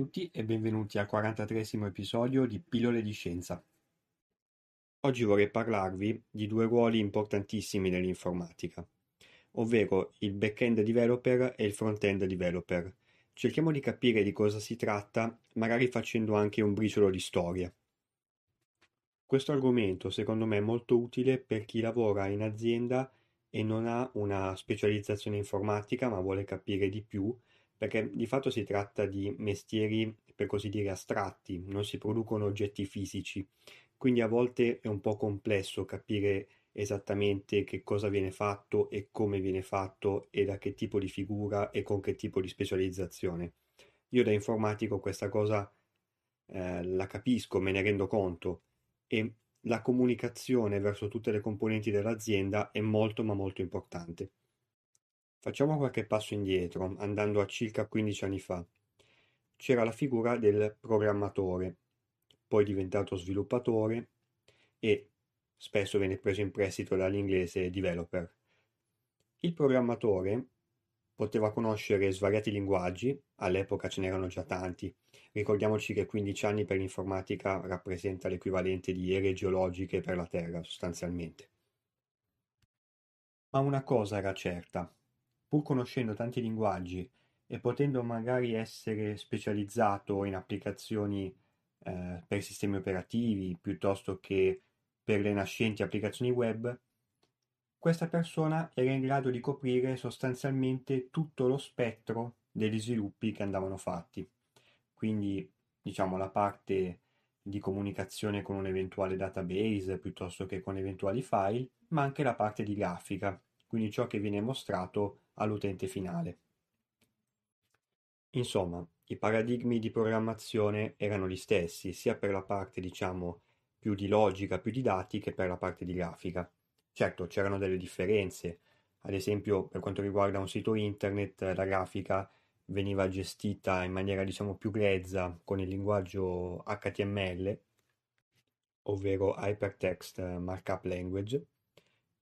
Tutti e benvenuti al 43 episodio di Pillole di Scienza. Oggi vorrei parlarvi di due ruoli importantissimi nell'informatica, ovvero il back-end developer e il front-end developer. Cerchiamo di capire di cosa si tratta, magari facendo anche un briciolo di storia. Questo argomento secondo me è molto utile per chi lavora in azienda e non ha una specializzazione informatica ma vuole capire di più perché di fatto si tratta di mestieri per così dire astratti, non si producono oggetti fisici, quindi a volte è un po' complesso capire esattamente che cosa viene fatto e come viene fatto e da che tipo di figura e con che tipo di specializzazione. Io da informatico questa cosa eh, la capisco, me ne rendo conto e la comunicazione verso tutte le componenti dell'azienda è molto ma molto importante. Facciamo qualche passo indietro, andando a circa 15 anni fa. C'era la figura del programmatore, poi diventato sviluppatore e spesso viene preso in prestito dall'inglese developer. Il programmatore poteva conoscere svariati linguaggi, all'epoca ce n'erano già tanti. Ricordiamoci che 15 anni per l'informatica rappresenta l'equivalente di ere geologiche per la Terra, sostanzialmente. Ma una cosa era certa, pur conoscendo tanti linguaggi e potendo magari essere specializzato in applicazioni eh, per sistemi operativi piuttosto che per le nascenti applicazioni web, questa persona era in grado di coprire sostanzialmente tutto lo spettro degli sviluppi che andavano fatti. Quindi, diciamo, la parte di comunicazione con un eventuale database piuttosto che con eventuali file, ma anche la parte di grafica, quindi ciò che viene mostrato all'utente finale. Insomma, i paradigmi di programmazione erano gli stessi, sia per la parte, diciamo, più di logica, più di dati, che per la parte di grafica. Certo, c'erano delle differenze. Ad esempio, per quanto riguarda un sito internet, la grafica veniva gestita in maniera, diciamo, più grezza con il linguaggio HTML, ovvero Hypertext Markup Language,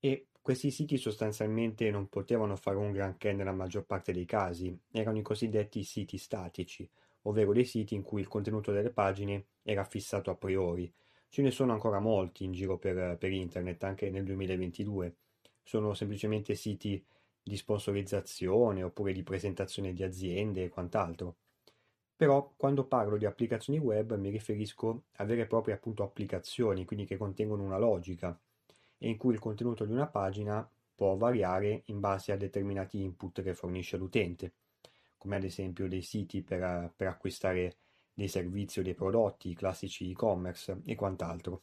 e questi siti sostanzialmente non potevano fare un granché nella maggior parte dei casi, erano i cosiddetti siti statici, ovvero dei siti in cui il contenuto delle pagine era fissato a priori. Ce ne sono ancora molti in giro per, per internet, anche nel 2022. Sono semplicemente siti di sponsorizzazione oppure di presentazione di aziende e quant'altro. Però quando parlo di applicazioni web mi riferisco a vere e proprie appunto applicazioni, quindi che contengono una logica, e in cui il contenuto di una pagina può variare in base a determinati input che fornisce l'utente, come ad esempio dei siti per, per acquistare dei servizi o dei prodotti, classici e-commerce e quant'altro.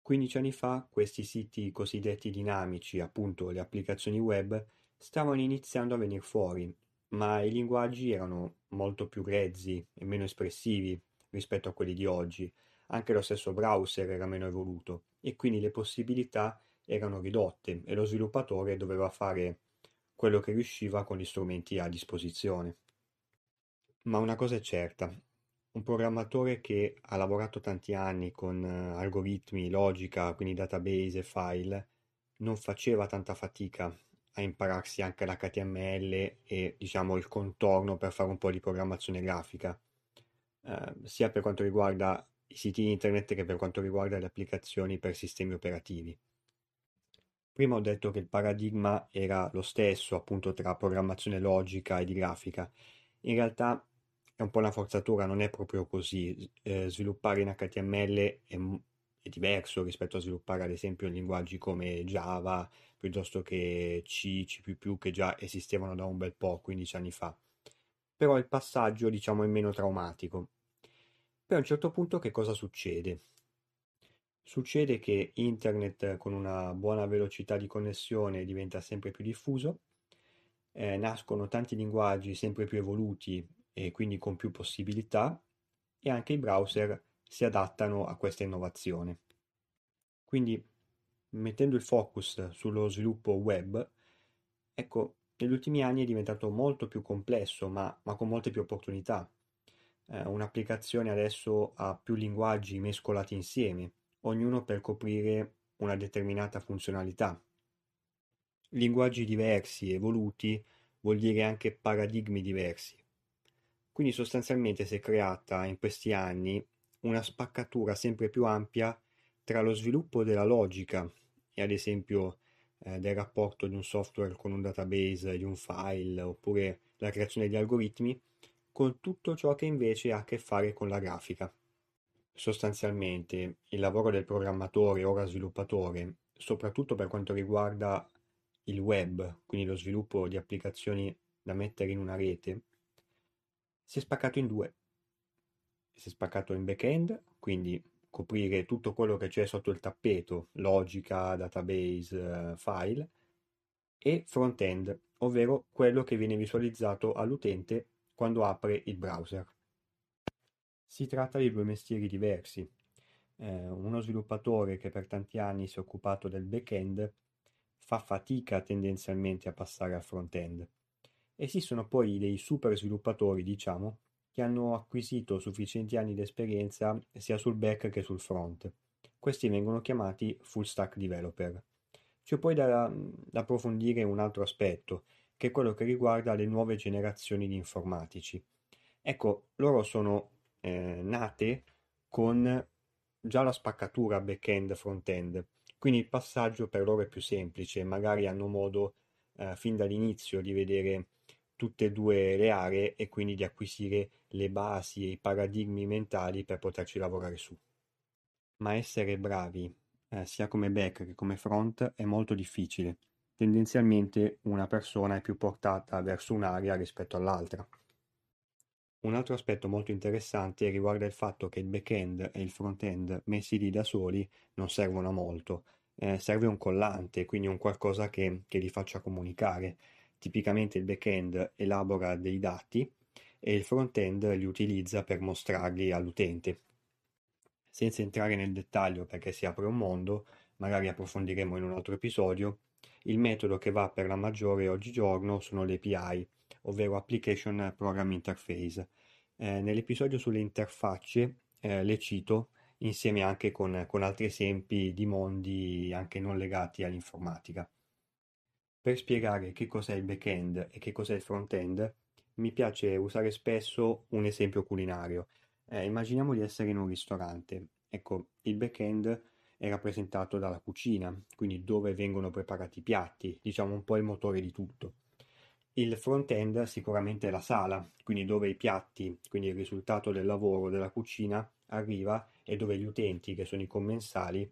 15 anni fa questi siti cosiddetti dinamici, appunto le applicazioni web, stavano iniziando a venire fuori, ma i linguaggi erano molto più grezzi e meno espressivi rispetto a quelli di oggi, anche lo stesso browser era meno evoluto e quindi le possibilità erano ridotte e lo sviluppatore doveva fare quello che riusciva con gli strumenti a disposizione. Ma una cosa è certa, un programmatore che ha lavorato tanti anni con uh, algoritmi, logica, quindi database e file, non faceva tanta fatica a impararsi anche l'HTML e diciamo il contorno per fare un po' di programmazione grafica, uh, sia per quanto riguarda i siti internet che per quanto riguarda le applicazioni per sistemi operativi. Prima ho detto che il paradigma era lo stesso, appunto, tra programmazione logica e di grafica. In realtà è un po' una forzatura, non è proprio così. Eh, sviluppare in HTML è, è diverso rispetto a sviluppare ad esempio linguaggi come Java piuttosto che C, C++ che già esistevano da un bel po', 15 anni fa. Però il passaggio diciamo è meno traumatico. Poi a un certo punto che cosa succede? Succede che internet con una buona velocità di connessione diventa sempre più diffuso, eh, nascono tanti linguaggi sempre più evoluti e quindi con più possibilità e anche i browser si adattano a questa innovazione. Quindi mettendo il focus sullo sviluppo web, ecco, negli ultimi anni è diventato molto più complesso, ma, ma con molte più opportunità. Eh, un'applicazione adesso ha più linguaggi mescolati insieme ognuno per coprire una determinata funzionalità. Linguaggi diversi, evoluti, vuol dire anche paradigmi diversi. Quindi sostanzialmente si è creata in questi anni una spaccatura sempre più ampia tra lo sviluppo della logica e ad esempio eh, del rapporto di un software con un database, di un file, oppure la creazione di algoritmi, con tutto ciò che invece ha a che fare con la grafica. Sostanzialmente il lavoro del programmatore, ora sviluppatore, soprattutto per quanto riguarda il web, quindi lo sviluppo di applicazioni da mettere in una rete, si è spaccato in due. Si è spaccato in back-end, quindi coprire tutto quello che c'è sotto il tappeto, logica, database, file, e front-end, ovvero quello che viene visualizzato all'utente quando apre il browser. Si tratta di due mestieri diversi. Eh, uno sviluppatore che per tanti anni si è occupato del back-end fa fatica tendenzialmente a passare al front-end. Esistono poi dei super sviluppatori, diciamo, che hanno acquisito sufficienti anni di esperienza sia sul back che sul front. Questi vengono chiamati full stack developer. C'è poi da, da approfondire un altro aspetto, che è quello che riguarda le nuove generazioni di informatici. Ecco, loro sono eh, nate con già la spaccatura back-end front-end, quindi il passaggio per loro è più semplice, magari hanno modo eh, fin dall'inizio di vedere tutte e due le aree e quindi di acquisire le basi e i paradigmi mentali per poterci lavorare su. Ma essere bravi eh, sia come back che come front è molto difficile. Tendenzialmente una persona è più portata verso un'area rispetto all'altra. Un altro aspetto molto interessante riguarda il fatto che il back-end e il front-end messi lì da soli non servono a molto, eh, serve un collante, quindi un qualcosa che, che li faccia comunicare. Tipicamente il back-end elabora dei dati e il front-end li utilizza per mostrarli all'utente. Senza entrare nel dettaglio perché si apre un mondo, magari approfondiremo in un altro episodio, il metodo che va per la maggiore oggigiorno sono le API, ovvero Application Program Interface. Eh, nell'episodio sulle interfacce eh, le cito insieme anche con, con altri esempi di mondi anche non legati all'informatica. Per spiegare che cos'è il back-end e che cos'è il front-end, mi piace usare spesso un esempio culinario. Eh, immaginiamo di essere in un ristorante. Ecco, il back-end è rappresentato dalla cucina, quindi dove vengono preparati i piatti, diciamo un po' il motore di tutto. Il front-end sicuramente è la sala, quindi dove i piatti, quindi il risultato del lavoro della cucina arriva e dove gli utenti, che sono i commensali,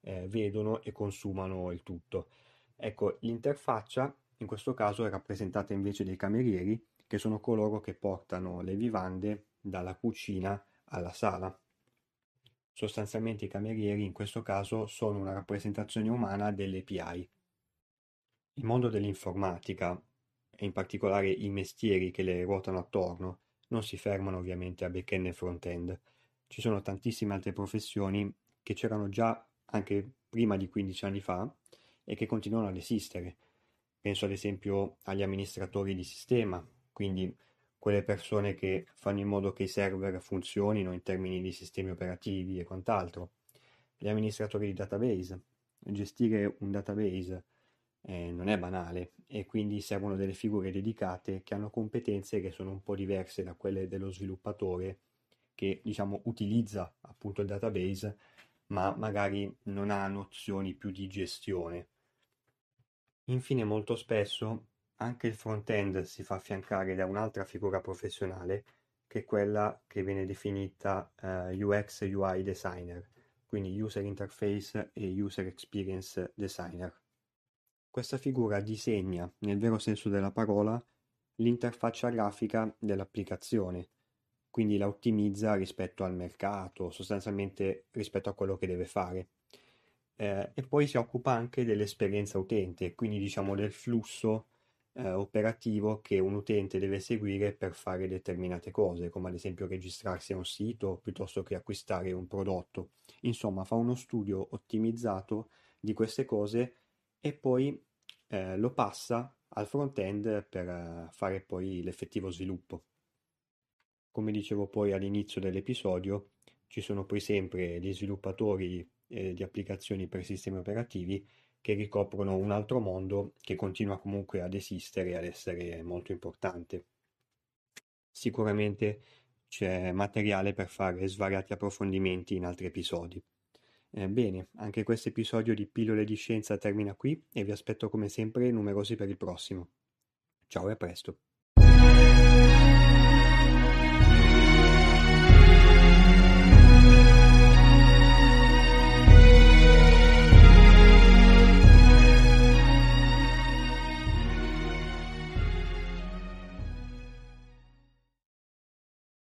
eh, vedono e consumano il tutto. Ecco, l'interfaccia in questo caso è rappresentata invece dai camerieri, che sono coloro che portano le vivande dalla cucina alla sala. Sostanzialmente i camerieri in questo caso sono una rappresentazione umana delle API. Il mondo dell'informatica e in particolare i mestieri che le ruotano attorno, non si fermano ovviamente a back-end e front-end. Ci sono tantissime altre professioni che c'erano già anche prima di 15 anni fa e che continuano ad esistere. Penso ad esempio agli amministratori di sistema, quindi quelle persone che fanno in modo che i server funzionino in termini di sistemi operativi e quant'altro. Gli amministratori di database. Gestire un database eh, non è banale e quindi servono delle figure dedicate che hanno competenze che sono un po' diverse da quelle dello sviluppatore che diciamo utilizza appunto il database ma magari non ha nozioni più di gestione. Infine molto spesso anche il front-end si fa affiancare da un'altra figura professionale che è quella che viene definita uh, UX UI designer, quindi User Interface e User Experience Designer. Questa figura disegna, nel vero senso della parola, l'interfaccia grafica dell'applicazione, quindi la ottimizza rispetto al mercato, sostanzialmente rispetto a quello che deve fare. Eh, e poi si occupa anche dell'esperienza utente, quindi diciamo del flusso eh, operativo che un utente deve seguire per fare determinate cose, come ad esempio registrarsi a un sito piuttosto che acquistare un prodotto. Insomma, fa uno studio ottimizzato di queste cose e poi eh, lo passa al front-end per eh, fare poi l'effettivo sviluppo. Come dicevo poi all'inizio dell'episodio, ci sono poi sempre gli sviluppatori eh, di applicazioni per sistemi operativi che ricoprono un altro mondo che continua comunque ad esistere e ad essere molto importante. Sicuramente c'è materiale per fare svariati approfondimenti in altri episodi. Eh, bene, anche questo episodio di Pillole di Scienza termina qui e vi aspetto come sempre numerosi per il prossimo. Ciao e a presto.